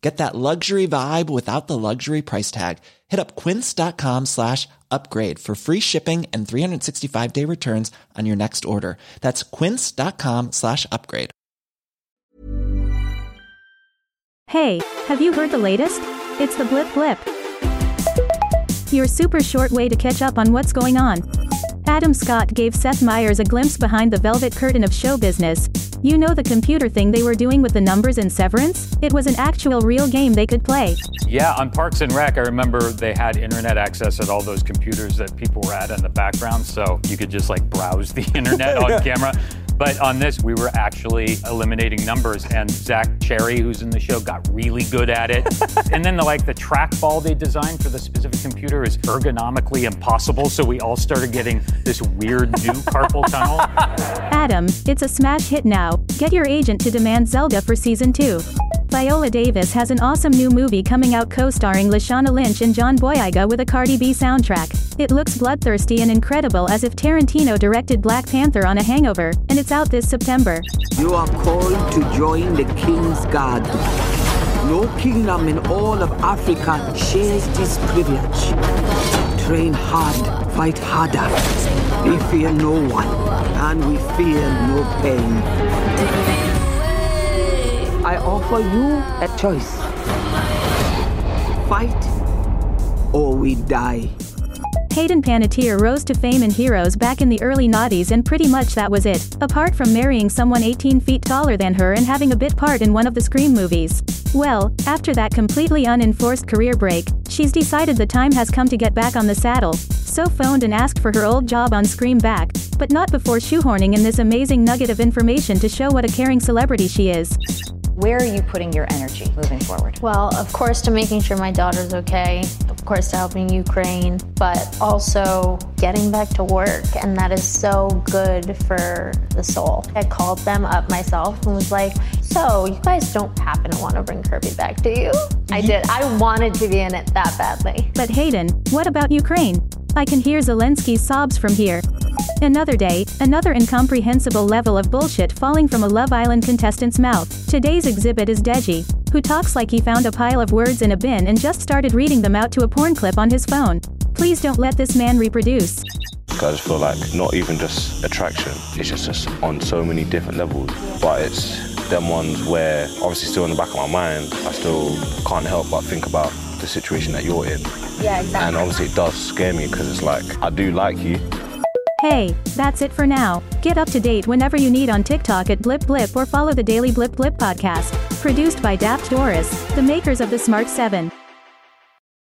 Get that luxury vibe without the luxury price tag. Hit up quince.com slash upgrade for free shipping and 365 day returns on your next order. That's quince.com slash upgrade. Hey, have you heard the latest? It's the Blip Blip. Your super short way to catch up on what's going on. Adam Scott gave Seth Meyers a glimpse behind the velvet curtain of show business. You know the computer thing they were doing with the numbers in Severance? It was an actual real game they could play. Yeah, on Parks and Rec, I remember they had internet access at all those computers that people were at in the background, so you could just like browse the internet on camera. But on this, we were actually eliminating numbers, and Zach Cherry, who's in the show, got really good at it. and then the like the trackball they designed for the specific computer is ergonomically impossible, so we all started getting this weird new carpal tunnel. Adam, it's a smash hit now. Get your agent to demand Zelda for season 2. Viola Davis has an awesome new movie coming out co-starring Lashana Lynch and John Boyega with a Cardi B soundtrack. It looks bloodthirsty and incredible as if Tarantino directed Black Panther on a hangover, and it's out this September. You are called to join the King's Guard. No kingdom in all of Africa shares this privilege. Train hard, fight harder. We fear no one, and we fear no pain. I offer you a choice. Fight or we die. Hayden Panettiere rose to fame in Heroes back in the early noughties and pretty much that was it, apart from marrying someone 18 feet taller than her and having a bit part in one of the Scream movies. Well, after that completely unenforced career break, she's decided the time has come to get back on the saddle, so phoned and asked for her old job on Scream back, but not before shoehorning in this amazing nugget of information to show what a caring celebrity she is. Where are you putting your energy moving forward? Well, of course, to making sure my daughter's okay, of course, to helping Ukraine, but also getting back to work. And that is so good for the soul. I called them up myself and was like, So, you guys don't happen to want to bring Kirby back, do you? I did. I wanted to be in it that badly. But Hayden, what about Ukraine? I can hear Zelensky's sobs from here. Another day, another incomprehensible level of bullshit falling from a Love Island contestant's mouth. Today's exhibit is Deji, who talks like he found a pile of words in a bin and just started reading them out to a porn clip on his phone. Please don't let this man reproduce. I just feel like not even just attraction, it's just, just on so many different levels. But it's them ones where, obviously, still in the back of my mind, I still can't help but think about the situation that you're in. Yeah, exactly. And obviously, it does scare me because it's like, I do like you. Hey, that's it for now. Get up to date whenever you need on TikTok at Blip Blip or follow the Daily Blip Blip podcast. Produced by Daft Doris, the makers of the Smart 7.